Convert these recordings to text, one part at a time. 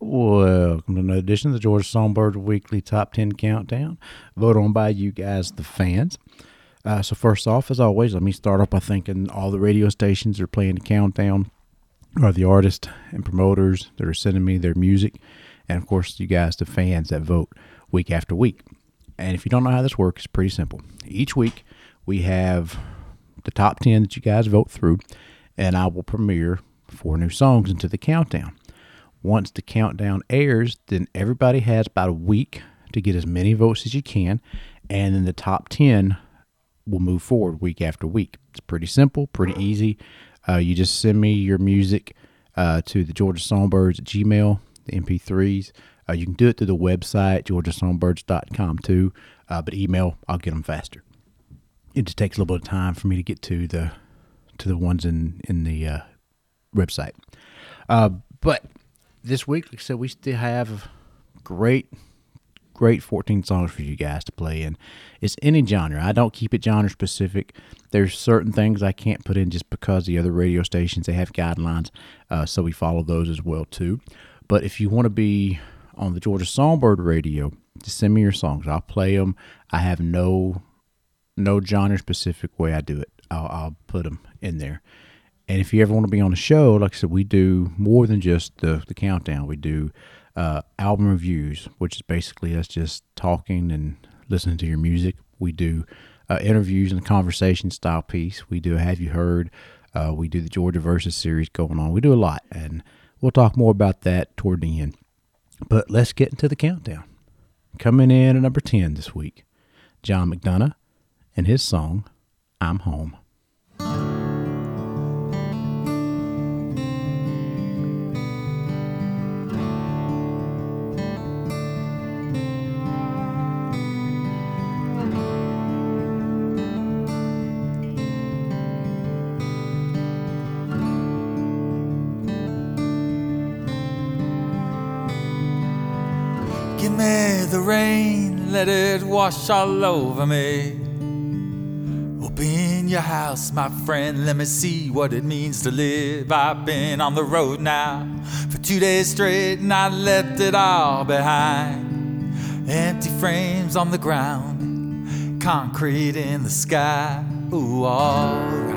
Welcome to another edition of the Georgia Songbird Weekly Top 10 Countdown, voted on by you guys, the fans. Uh, so, first off, as always, let me start off by thanking all the radio stations that are playing the countdown, or the artists and promoters that are sending me their music, and of course, you guys, the fans that vote week after week. And if you don't know how this works, it's pretty simple. Each week, we have the top 10 that you guys vote through, and I will premiere four new songs into the countdown. Once the countdown airs, then everybody has about a week to get as many votes as you can, and then the top 10 will move forward week after week. It's pretty simple, pretty easy. Uh, you just send me your music uh, to the Georgia Songbirds at Gmail, the MP3s. Uh, you can do it through the website, georgiasongbirds.com too, uh, but email, I'll get them faster. It just takes a little bit of time for me to get to the to the ones in in the uh, website. Uh, but this week, like I said, we still have great, great 14 songs for you guys to play in. It's any genre. I don't keep it genre specific. There's certain things I can't put in just because the other radio stations they have guidelines, uh, so we follow those as well too. But if you want to be on the Georgia Songbird Radio, just send me your songs. I'll play them. I have no no genre specific way I do it. I'll, I'll put them in there. And if you ever want to be on the show, like I said, we do more than just the, the countdown. We do uh, album reviews, which is basically us just talking and listening to your music. We do uh, interviews and conversation style piece. We do Have You Heard? Uh, we do the Georgia Versus series going on. We do a lot, and we'll talk more about that toward the end. But let's get into the countdown. Coming in at number 10 this week, John McDonough and his song, I'm Home. Wash all over me. Open your house, my friend, let me see what it means to live. I've been on the road now for two days straight and I left it all behind. Empty frames on the ground, concrete in the sky. Ooh, alright.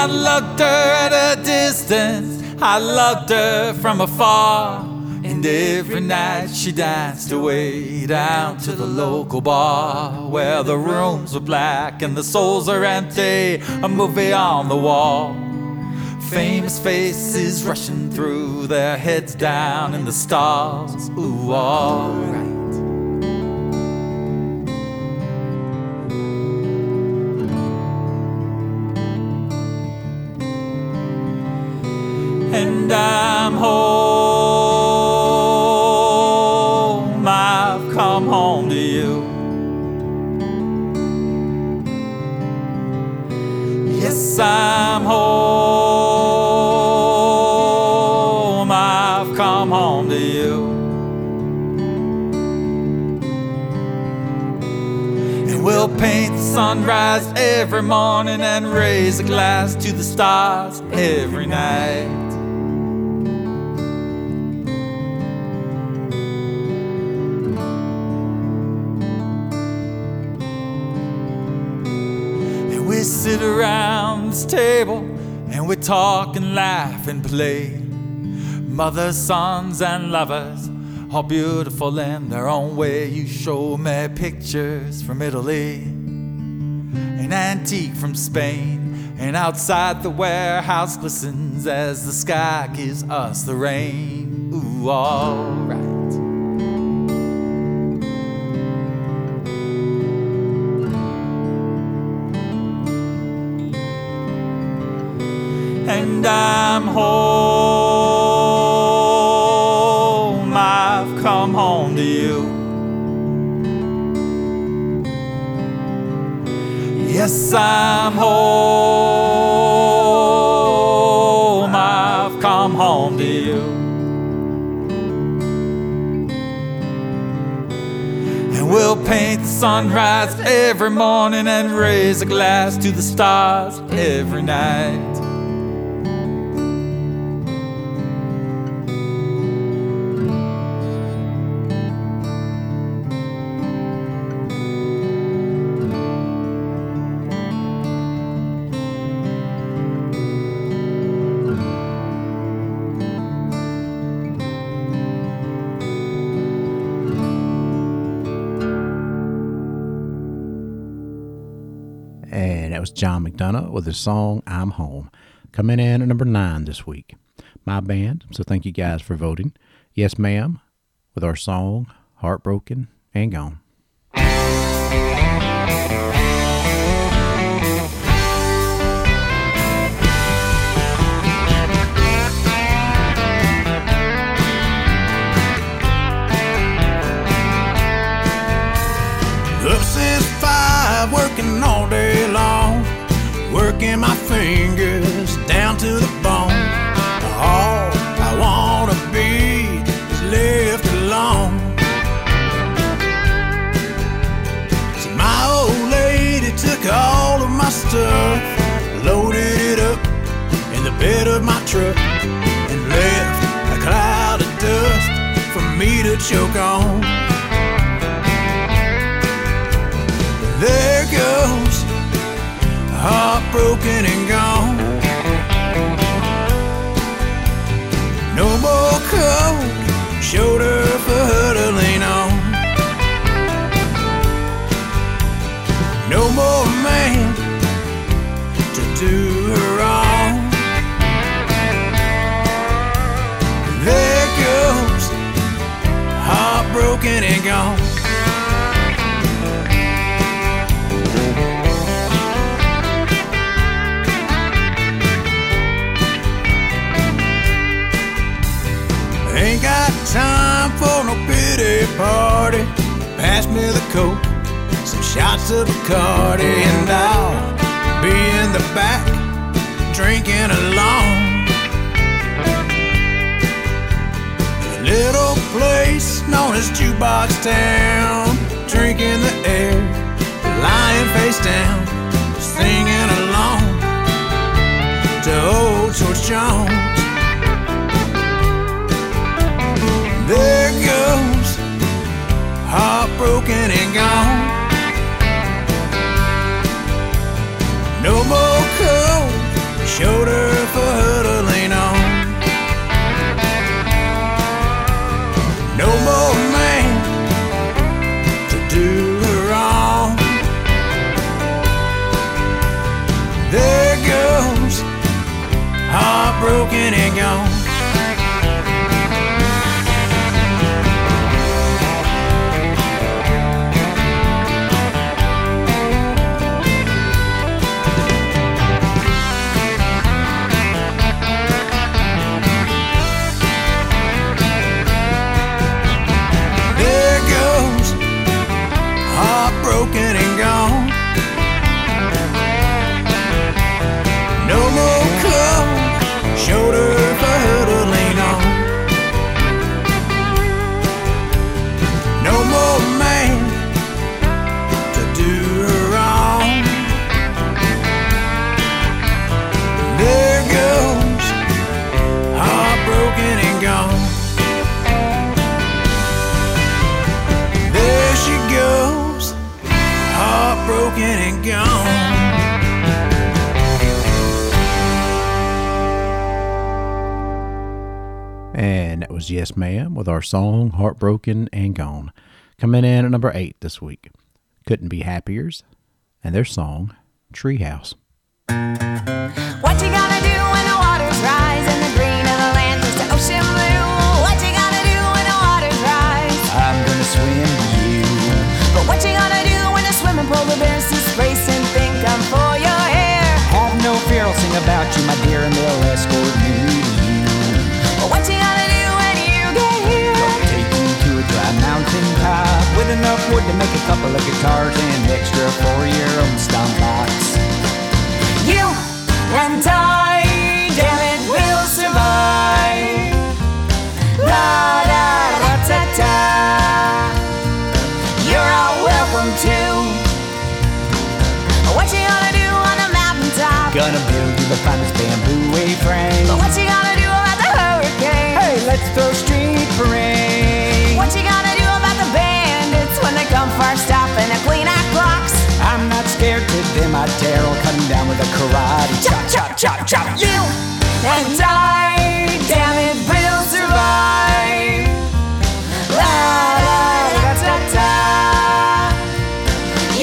I loved her at a distance. I loved her from afar. And every night she danced away down to the local bar where the rooms were black and the souls are empty. A movie on the wall. Famous faces rushing through, their heads down in the stars. Ooh, alright. Sunrise every morning and raise a glass to the stars every night. And we sit around this table and we talk and laugh and play. Mothers, sons, and lovers, all beautiful in their own way. You show me pictures from Italy, antique from Spain, and outside the warehouse glistens as the sky gives us the rain. Ooh, alright. and I'm home. I'm home. I've come home to you. And we'll paint the sunrise every morning and raise a glass to the stars every night. John McDonough with his song I'm Home. Coming in at number nine this week. My band, so thank you guys for voting. Yes, ma'am, with our song Heartbroken and Gone. Since five, working all day long, working my fingers down to the bone. All I wanna be is left alone. See, my old lady took all of my stuff, loaded it up in the bed of my truck, and left a cloud of dust for me to choke on. There heartbroken and gone. No more cold shoulder for her to lean on. No more man to do shots of Bacardi, and I'll be in the back drinking alone. A little place known as Jukebox Town, drinking the air, lying face down, singing along to old George Jones. There goes heartbroken and gone. No more cold. Shoulder for her Ma'am with our song Heartbroken and Gone. Coming in at number eight this week. Couldn't Be Happiers and their song Treehouse. afford to make a couple of guitars and extra for your own stompbox. You and I, damn it, will survive. La da da da da. You're all welcome to. What you gonna do on a mountaintop? Gonna build you the finest clean out clocks. I'm not scared to dim my Daryl, cut him down with a karate chop, chop, chop, chop. You and I, damn it, will survive. La la da da da.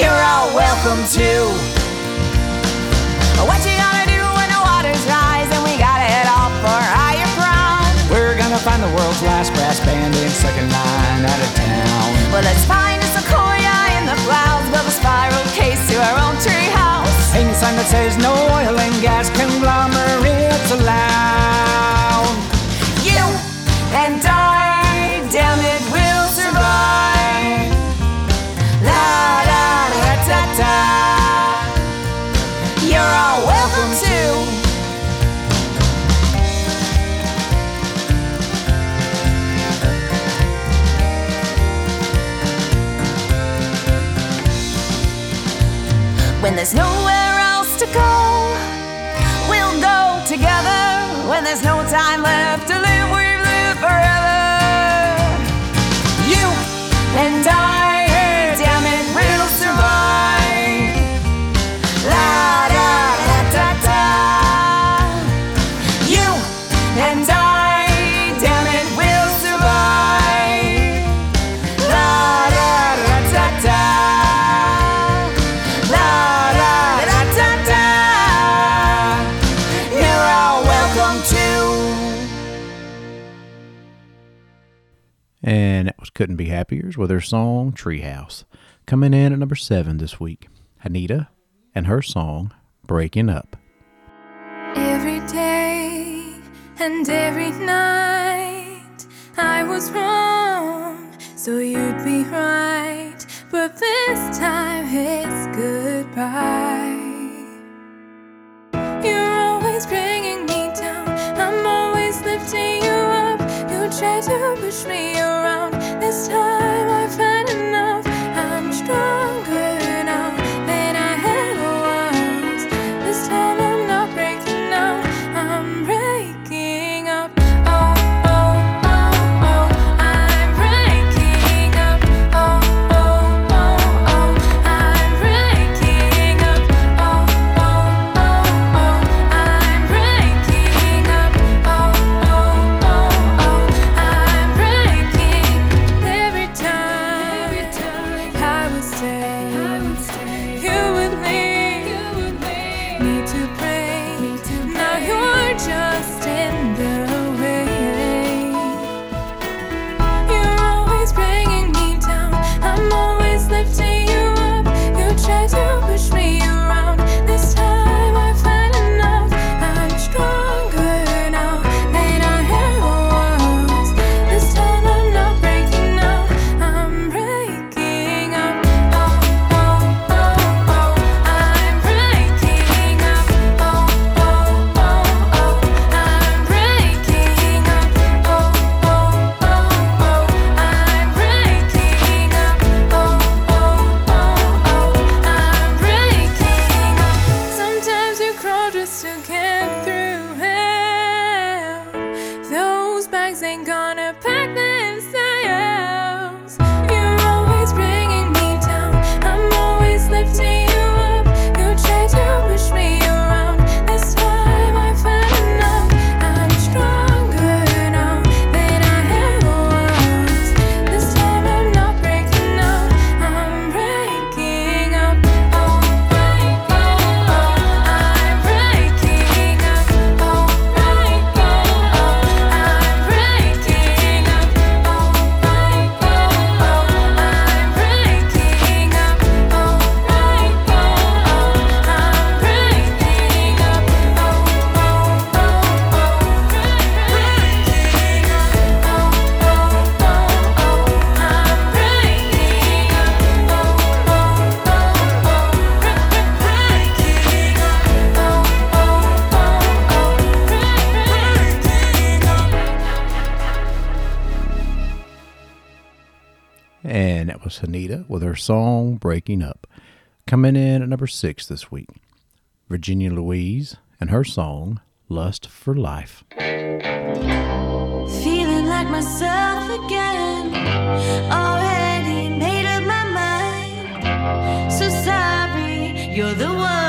You're all welcome to. What you gonna do when the waters rise and we gotta head off for higher ground? We're gonna find the world's last brass band in second line out of town. Well, let's find clouds, build a spiral case to our own tree house. Hang a sign that says no oil and gas conglomerates allowed. You and I, there's nowhere else to go, we'll go together. When there's no time left Couldn't Be Happier with her song Treehouse. Coming in at number seven this week, Anita and her song Breaking Up. Every day and every night I was wrong, so you'd be right. But this time it's goodbye. You're always bringing me down, I'm always lifting you up. You try to push me around. Anita with her song Breaking Up. Coming in at number six this week, Virginia Louise and her song Lust for Life. Feeling like myself again, already made up my mind. So sorry, you're the one.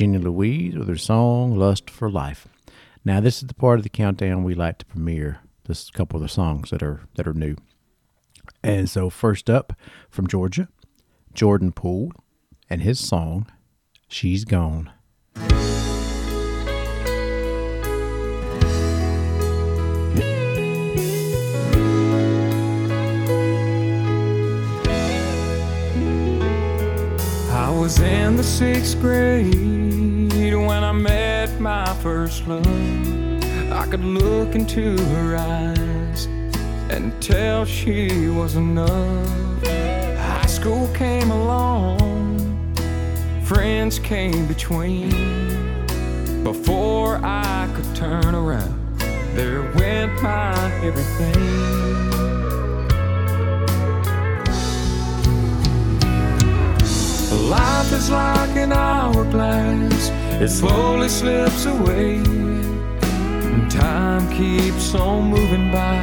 Virginia Louise with her song Lust for Life. Now this is the part of the countdown we like to premiere this couple of the songs that are that are new. And so first up from Georgia, Jordan Poole and his song She's Gone. I was in the sixth grade when I met my first love. I could look into her eyes and tell she was enough. High school came along, friends came between. Before I could turn around, there went my everything. Life is like an hourglass, it slowly slips away. And time keeps on moving by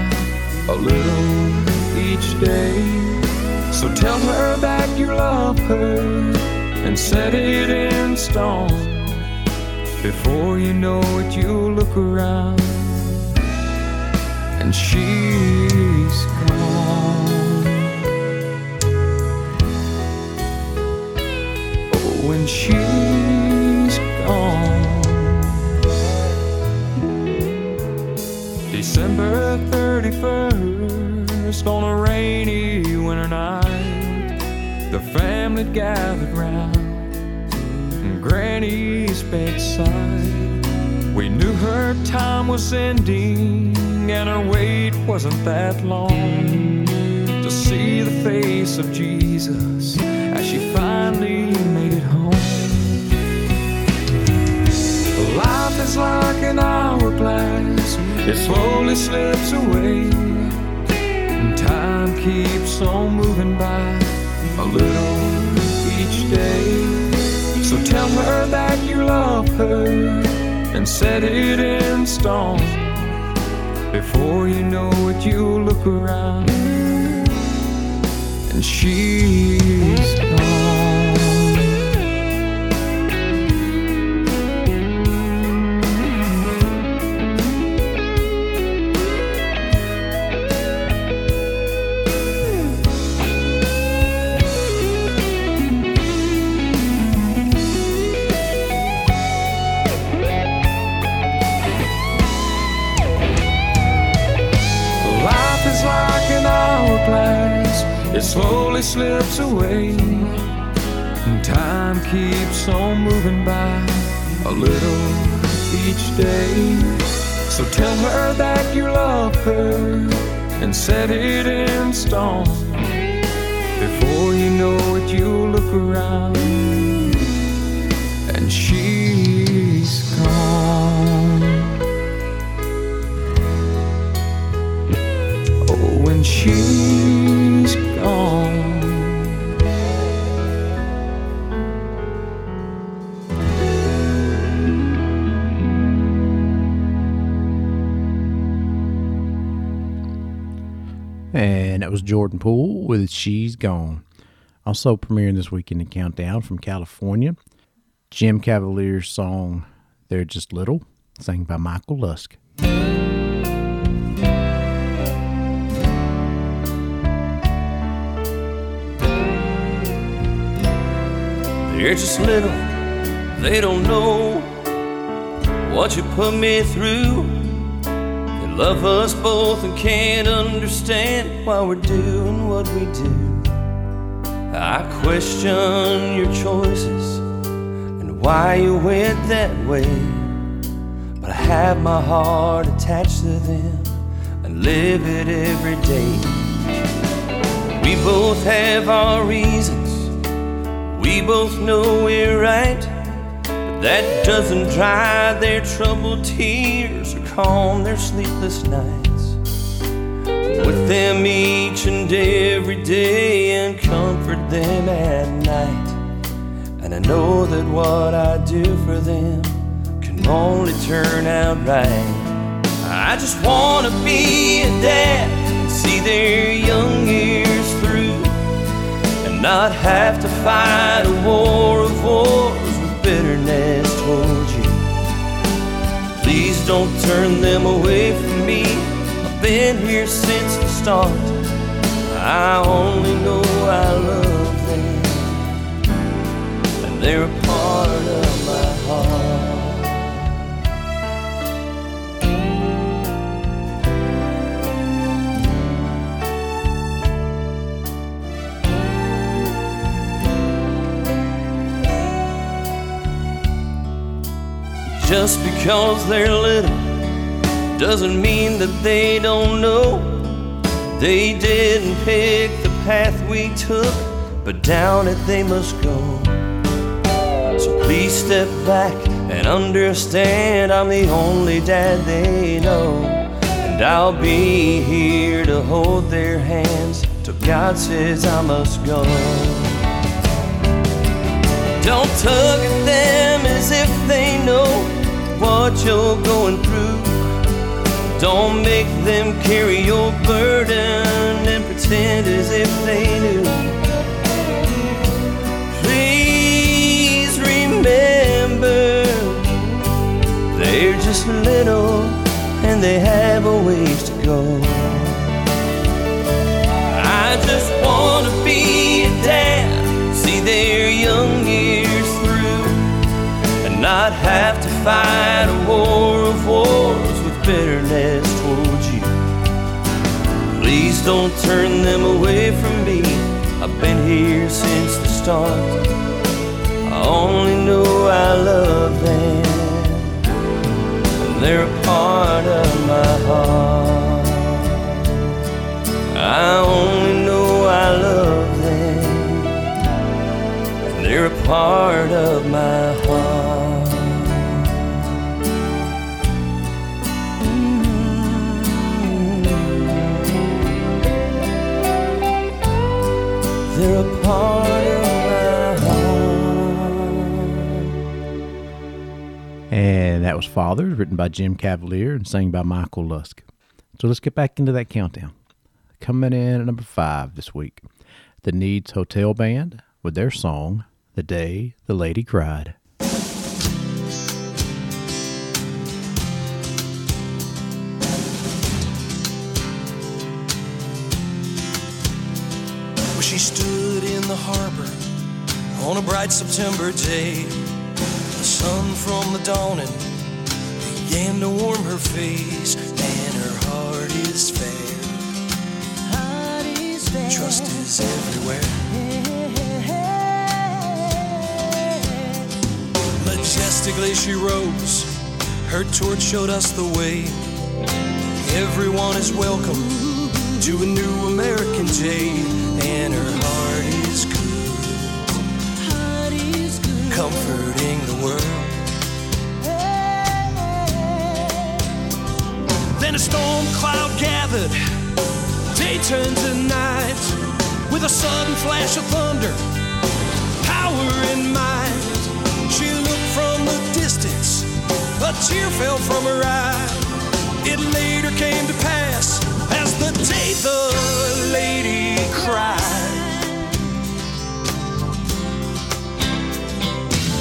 a little each day. So tell her that you love her and set it in stone. Before you know it, you'll look around and she's She's gone. December 31st on a rainy winter night, the family gathered round Granny's bedside We knew her time was ending and her wait wasn't that long to see the face of Jesus as she finally like an hourglass, it slowly slips away. And time keeps on moving by a little each day. So tell her that you love her and set it in stone. Before you know it, you'll look around and she's gone. Slips away. And time keeps on moving by a little each day. So tell her that you love her and set it in stone. Before you know it, you'll look around and she's was Jordan Poole with She's Gone. Also premiering this weekend in Countdown from California. Jim Cavalier's song They're Just Little, sang by Michael Lusk. They're just little, they don't know what you put me through. Love us both and can't understand why we're doing what we do. I question your choices and why you went that way. But I have my heart attached to them and live it every day. We both have our reasons. We both know we're right, that doesn't dry their troubled tears or calm their sleepless nights. With them each and every day and comfort them at night. And I know that what I do for them can only turn out right. I just wanna be a dad and see their young years through and not have to fight a war of wars bitterness towards you. Please don't turn them away from me. I've been here since the start. I only know I love them, and they're a part of my heart. Just because they're little doesn't mean that they don't know. They didn't pick the path we took, but down it they must go. So please step back and understand I'm the only dad they know. And I'll be here to hold their hands till God says I must go. Don't tug at them as if they know what you're going through. Don't make them carry your burden and pretend as if they knew. Please remember, they're just little and they have a ways to go. I just wanna be a dad, see their young years through, and not have to fight a war of wars with bitterness towards you. Please don't turn them away from me. I've been here since the start. I only know I love them, and they're a part of my heart. I only know I love them, and they're a part of my And that was Fathers, written by Jim Cavalier and sung by Michael Lusk. So let's get back into that countdown. Coming in at number five this week, the Needs Hotel Band with their song, The Day the Lady Cried. On a bright September day. The sun from the dawning began to warm her face, and her heart is fair. Trust is everywhere. Majestically she rose, her torch showed us the way. Everyone is welcome to a new American day, and comforting the world. Then a storm cloud gathered, day turned to night, with a sudden flash of thunder, power and might. She looked from the distance, a tear fell from her eye. It later came to pass as the day the lady cried.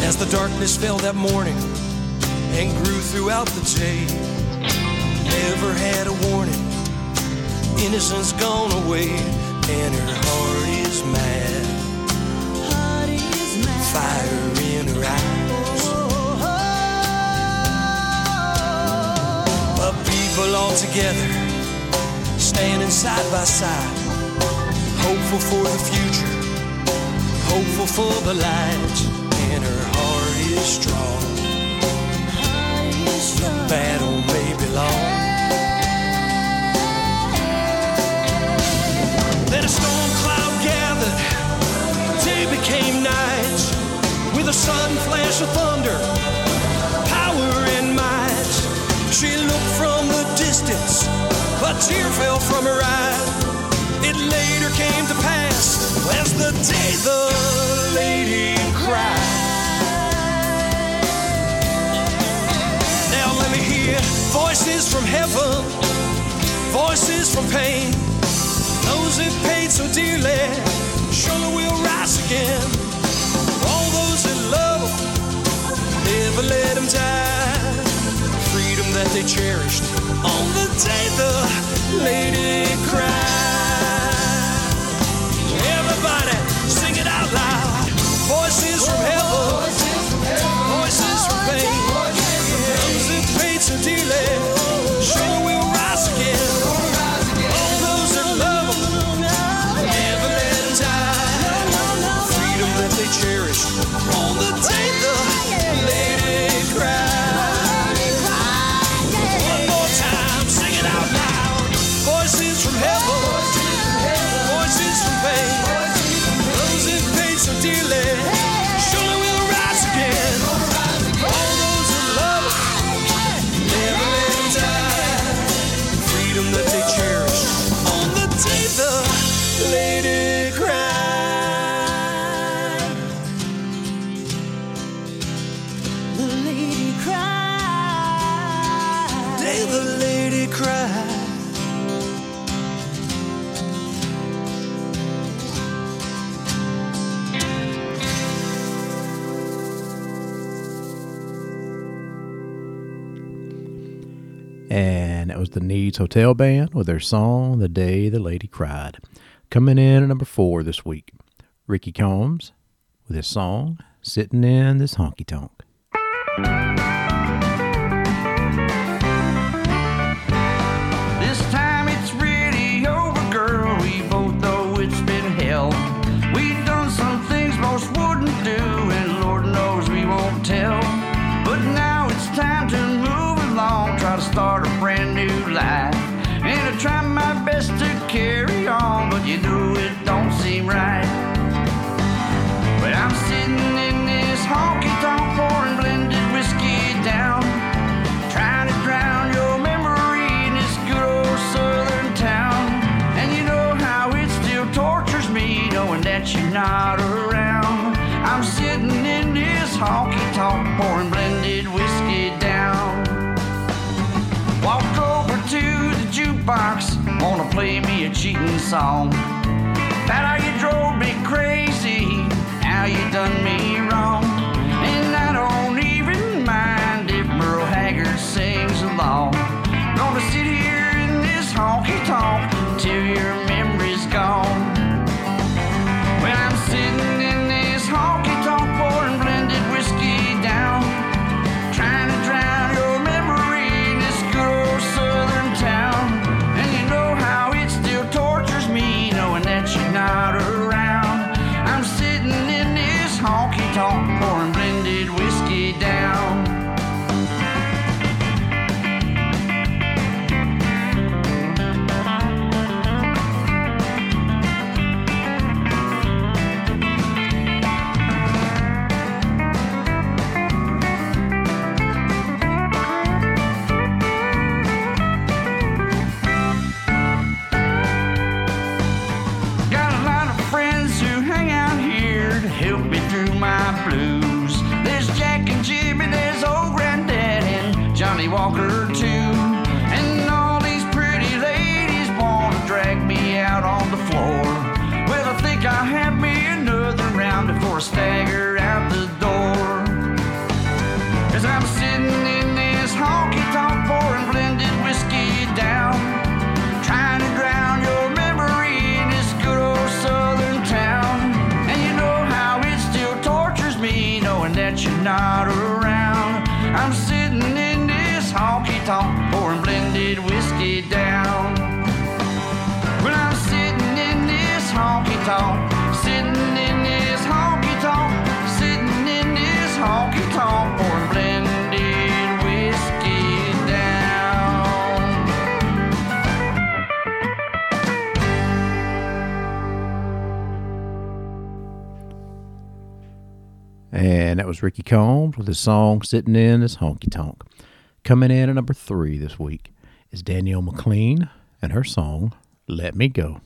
As the darkness fell that morning and grew throughout the day, never had a warning. Innocence gone away, and her heart is mad. Heart is mad. Fire in her eyes. A people all together, standing side by side, hopeful for the future, hopeful for the light, and her heart is strong. The battle may be long. Then a storm cloud gathered, day became night, with a sudden flash of thunder, power and might. She looked from the distance, a tear fell from her eye. It later came to pass as the day the lady cried. Hear voices from heaven, voices from pain. Those that paid so dearly surely will rise again. All those that love never let them die. Freedom that they cherished on the day the lady cried. And that was the Needs Hotel Band with their song, The Day the Lady Cried. Coming in at number four this week, Ricky Combs with his song, Sitting in This Honky Tonk. song. Ricky Combs with his song Sitting in This Honky Tonk. Coming in at number three this week is Danielle McLean and her song Let Me Go.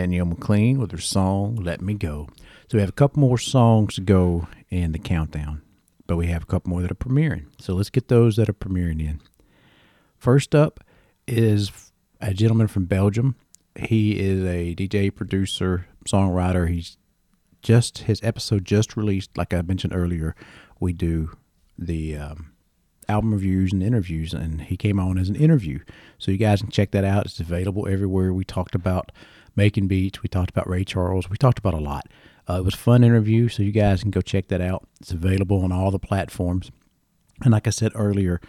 Danielle McLean with her song Let Me Go. So we have a couple more songs to go in the countdown, but we have a couple more that are premiering. So let's get those that are premiering in. First up is a gentleman from Belgium. He is a DJ, producer, songwriter. He's just his episode just released. Like I mentioned earlier, we do the um, album reviews and interviews, and he came on as an interview. So you guys can check that out. It's available everywhere. We talked about making beats. We talked about Ray Charles. We talked about a lot. Uh, it was a fun interview, so you guys can go check that out. It's available on all the platforms. And like I said earlier,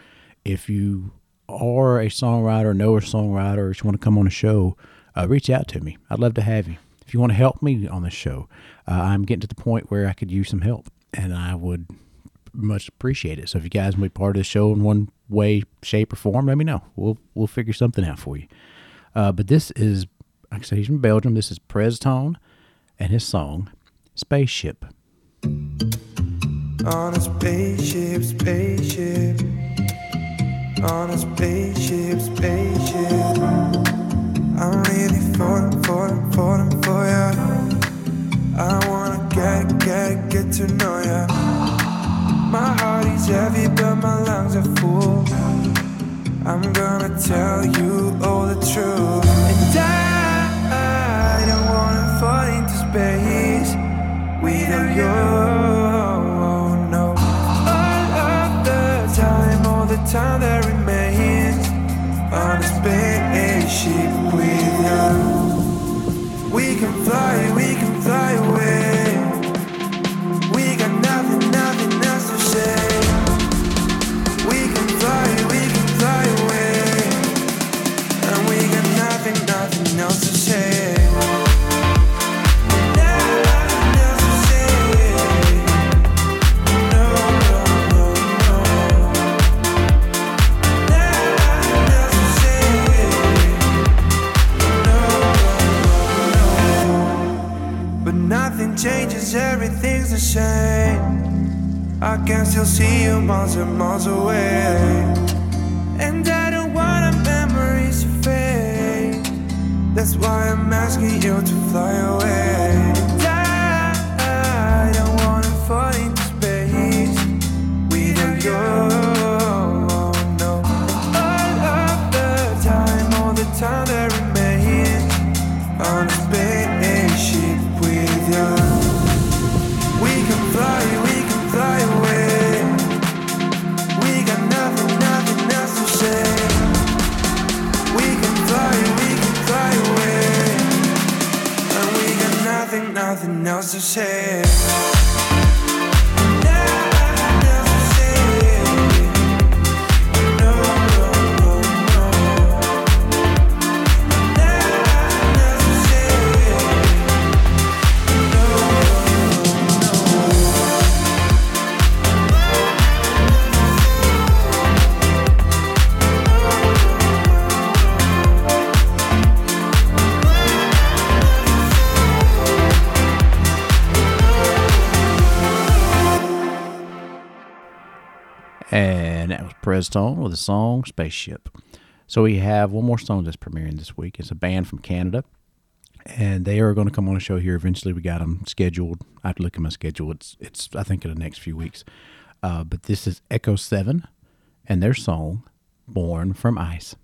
if you are a songwriter, know a songwriter, or just want to come on a show, uh, reach out to me. I'd love to have you. If you want to help me on the show, uh, I'm getting to the point where I could use some help, and I would much appreciate it. So if you guys want to be part of the show in one way, shape, or form, let me know. We'll we'll figure something out for you. Uh, but this is, like I said, he's from Belgium. This is Prez Tone and his song "Spaceship." On a spaceship, spaceship. On a spaceship, spaceship. I'm really falling, falling, falling for ya. I wanna get, get, get to know ya. My heart is heavy, but my lungs are full. I'm gonna tell you all the truth. And I, space without you. No. All of the time, all the time that remains on a spaceship with you. We can fly, we I can still see you miles and miles away. And I don't want our memories to fade. That's why I'm asking you to fly away. Else to say. And that Tone with the song Spaceship. So we have one more song that's premiering this week. It's a band from Canada. And they are going to come on a show here eventually. We got them scheduled. I have to look at my schedule. It's, it's I think, in the next few weeks. Uh, but this is Echo 7 and their song, Born from Ice.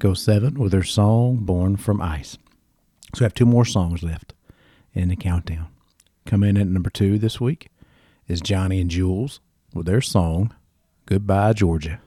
Echo 7 with their song Born from Ice. So we have two more songs left in the countdown. Coming in at number two this week is Johnny and Jules with their song Goodbye Georgia.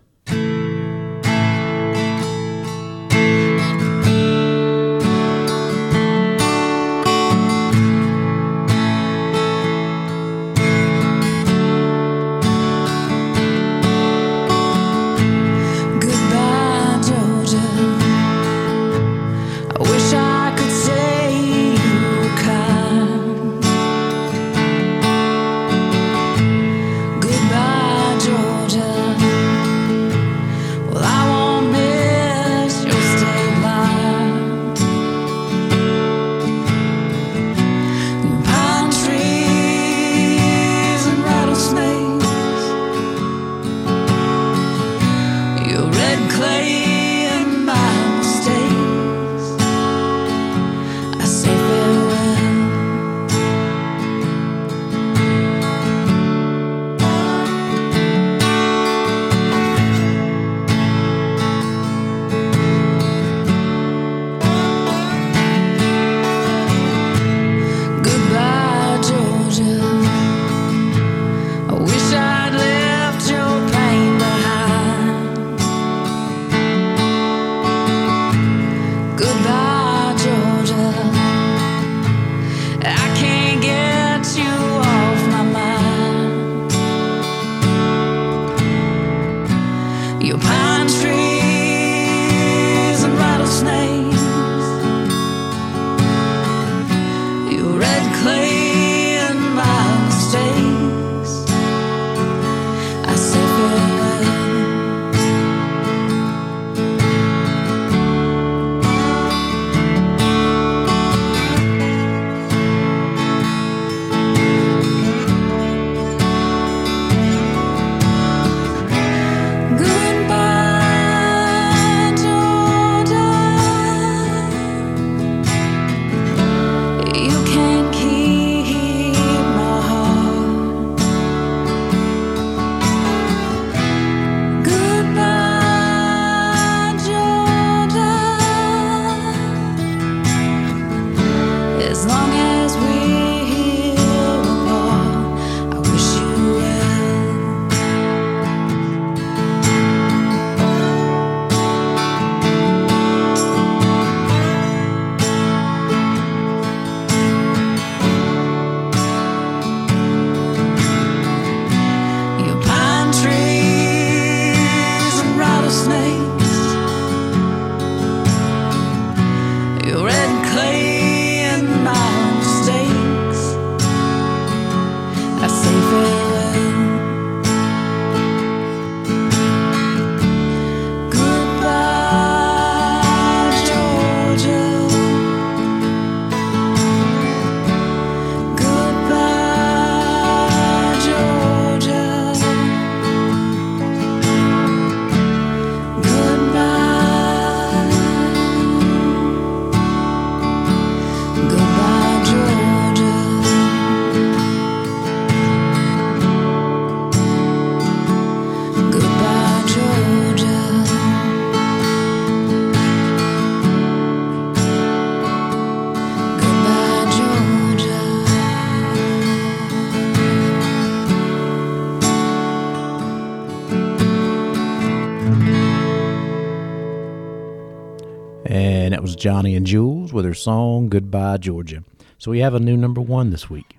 Johnny and Jules with their song Goodbye Georgia. So we have a new number one this week.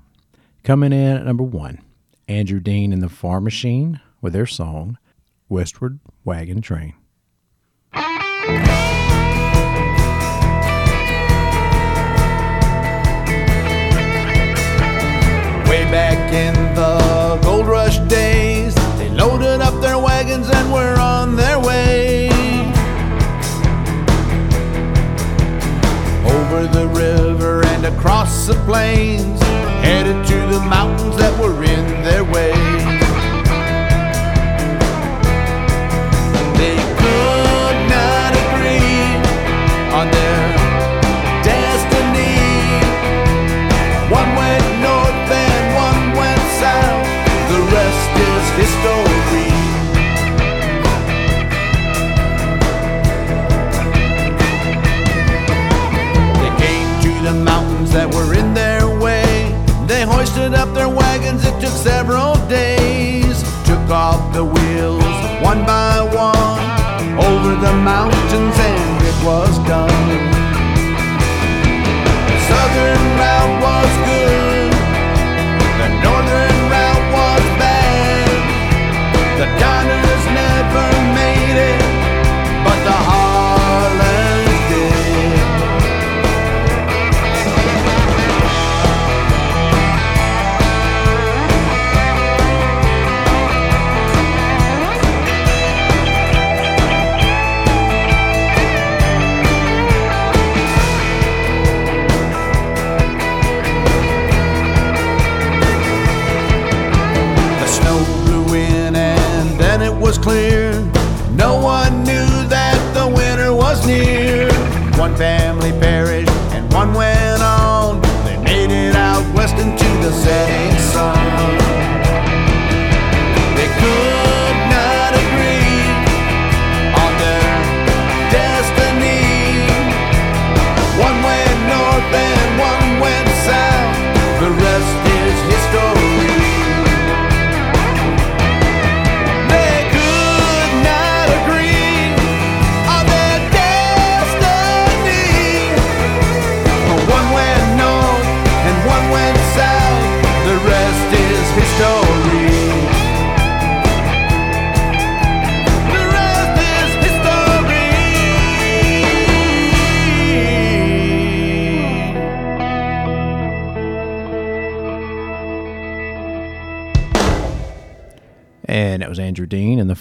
Coming in at number one, Andrew Dean and the Farm Machine with their song Westward Wagon Train. Way back in the gold rush days, they loaded up their wagons and were across the plains, headed to the mountains that were in their way. that were in their way. They hoisted up their wagons, it took several days. Took off the wheels one by one over the mountains, and it was done. The southern route was good. Setting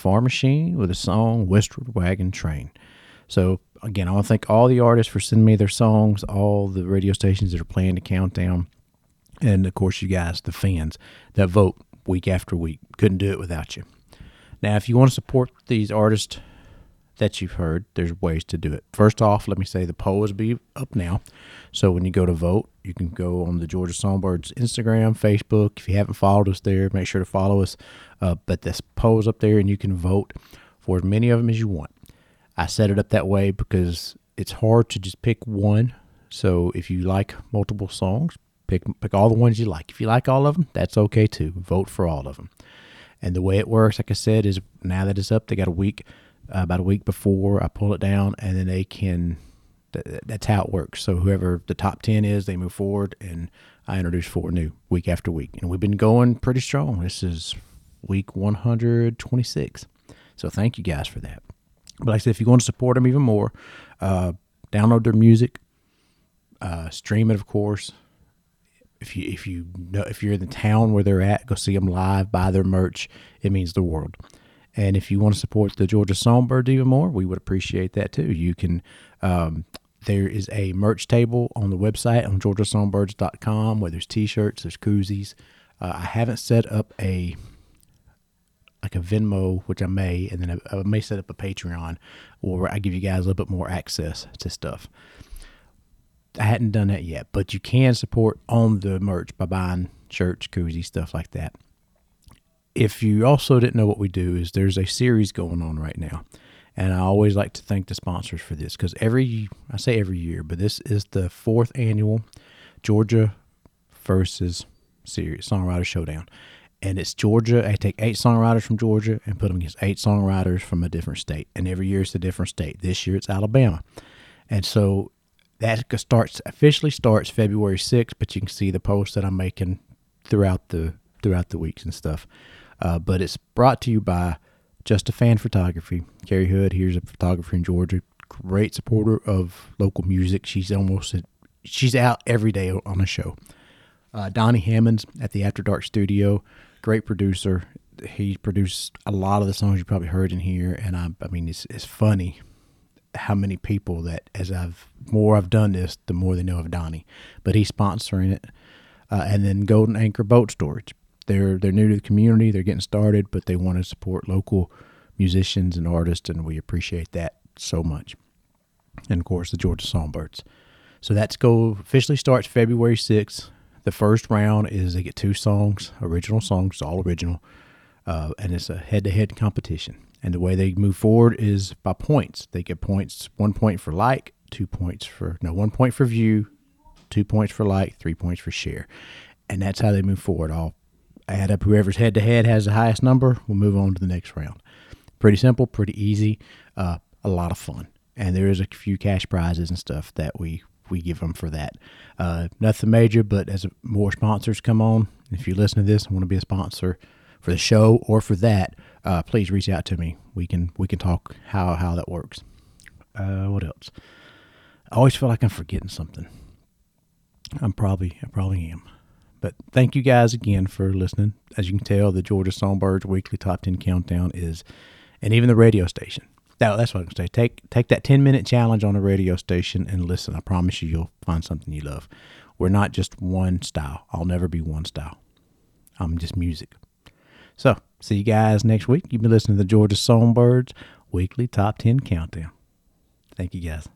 Farm Machine with a song Westward Wagon Train. So, again, I want to thank all the artists for sending me their songs, all the radio stations that are playing the countdown, and of course, you guys, the fans that vote week after week. Couldn't do it without you. Now, if you want to support these artists that you've heard, there's ways to do it. First off, let me say the poll is be up now. So when you go to vote, you can go on the Georgia Songbirds Instagram, Facebook. If you haven't followed us there, make sure to follow us. Uh, but this poll is up there, and you can vote for as many of them as you want. I set it up that way because it's hard to just pick one. So if you like multiple songs, pick pick all the ones you like. If you like all of them, that's okay too. Vote for all of them. And the way it works, like I said, is now that it's up, they got a week, uh, about a week before I pull it down, and then they can. Th- that's how it works. So whoever the top ten is, they move forward, and I introduce four new week after week, and we've been going pretty strong. This is week 126. So thank you guys for that. But like I said, if you want to support them even more, uh, download their music, uh, stream it, of course. If you if you know if you're in the town where they're at, go see them live, buy their merch. It means the world. And if you want to support the Georgia Songbird even more, we would appreciate that too. You can. Um, there is a merch table on the website on georgiasongbirds.com where there's t-shirts, there's koozies. Uh, I haven't set up a like a Venmo, which I may, and then I, I may set up a Patreon where I give you guys a little bit more access to stuff. I hadn't done that yet, but you can support on the merch by buying shirts, koozies, stuff like that. If you also didn't know what we do, is there's a series going on right now, and I always like to thank the sponsors for this because every I say every year, but this is the fourth annual Georgia versus series songwriter showdown, and it's Georgia. I take eight songwriters from Georgia and put them against eight songwriters from a different state, and every year it's a different state. This year it's Alabama, and so that starts officially starts February 6th, but you can see the posts that I'm making throughout the throughout the weeks and stuff. Uh, but it's brought to you by Just a Fan Photography. Carrie Hood, here's a photographer in Georgia, great supporter of local music. She's almost she's out every day on a show. Uh, Donnie Hammonds at the After Dark Studio, great producer. He produced a lot of the songs you probably heard in here, and I, I mean, it's it's funny how many people that as I've more I've done this, the more they know of Donnie. But he's sponsoring it, uh, and then Golden Anchor Boat Storage. They're they're new to the community. They're getting started, but they want to support local musicians and artists, and we appreciate that so much. And of course, the Georgia Songbirds. So that's go officially starts February sixth. The first round is they get two songs, original songs, all original, uh, and it's a head-to-head competition. And the way they move forward is by points. They get points, one point for like, two points for no, one point for view, two points for like, three points for share, and that's how they move forward. All add up whoever's head to head has the highest number. We'll move on to the next round. Pretty simple, pretty easy, uh, a lot of fun, and there is a few cash prizes and stuff that we we give them for that. Uh, nothing major, but as more sponsors come on, if you listen to this and want to be a sponsor for the show or for that, uh, please reach out to me. We can we can talk how how that works. Uh, what else? I always feel like I'm forgetting something. I'm probably I probably am. But thank you guys again for listening. As you can tell, the Georgia Songbirds weekly top ten countdown is, and even the radio station. That, that's what I'm gonna say. Take take that ten minute challenge on a radio station and listen. I promise you, you'll find something you love. We're not just one style. I'll never be one style. I'm just music. So see you guys next week. You've been listening to the Georgia Songbirds weekly top ten countdown. Thank you guys.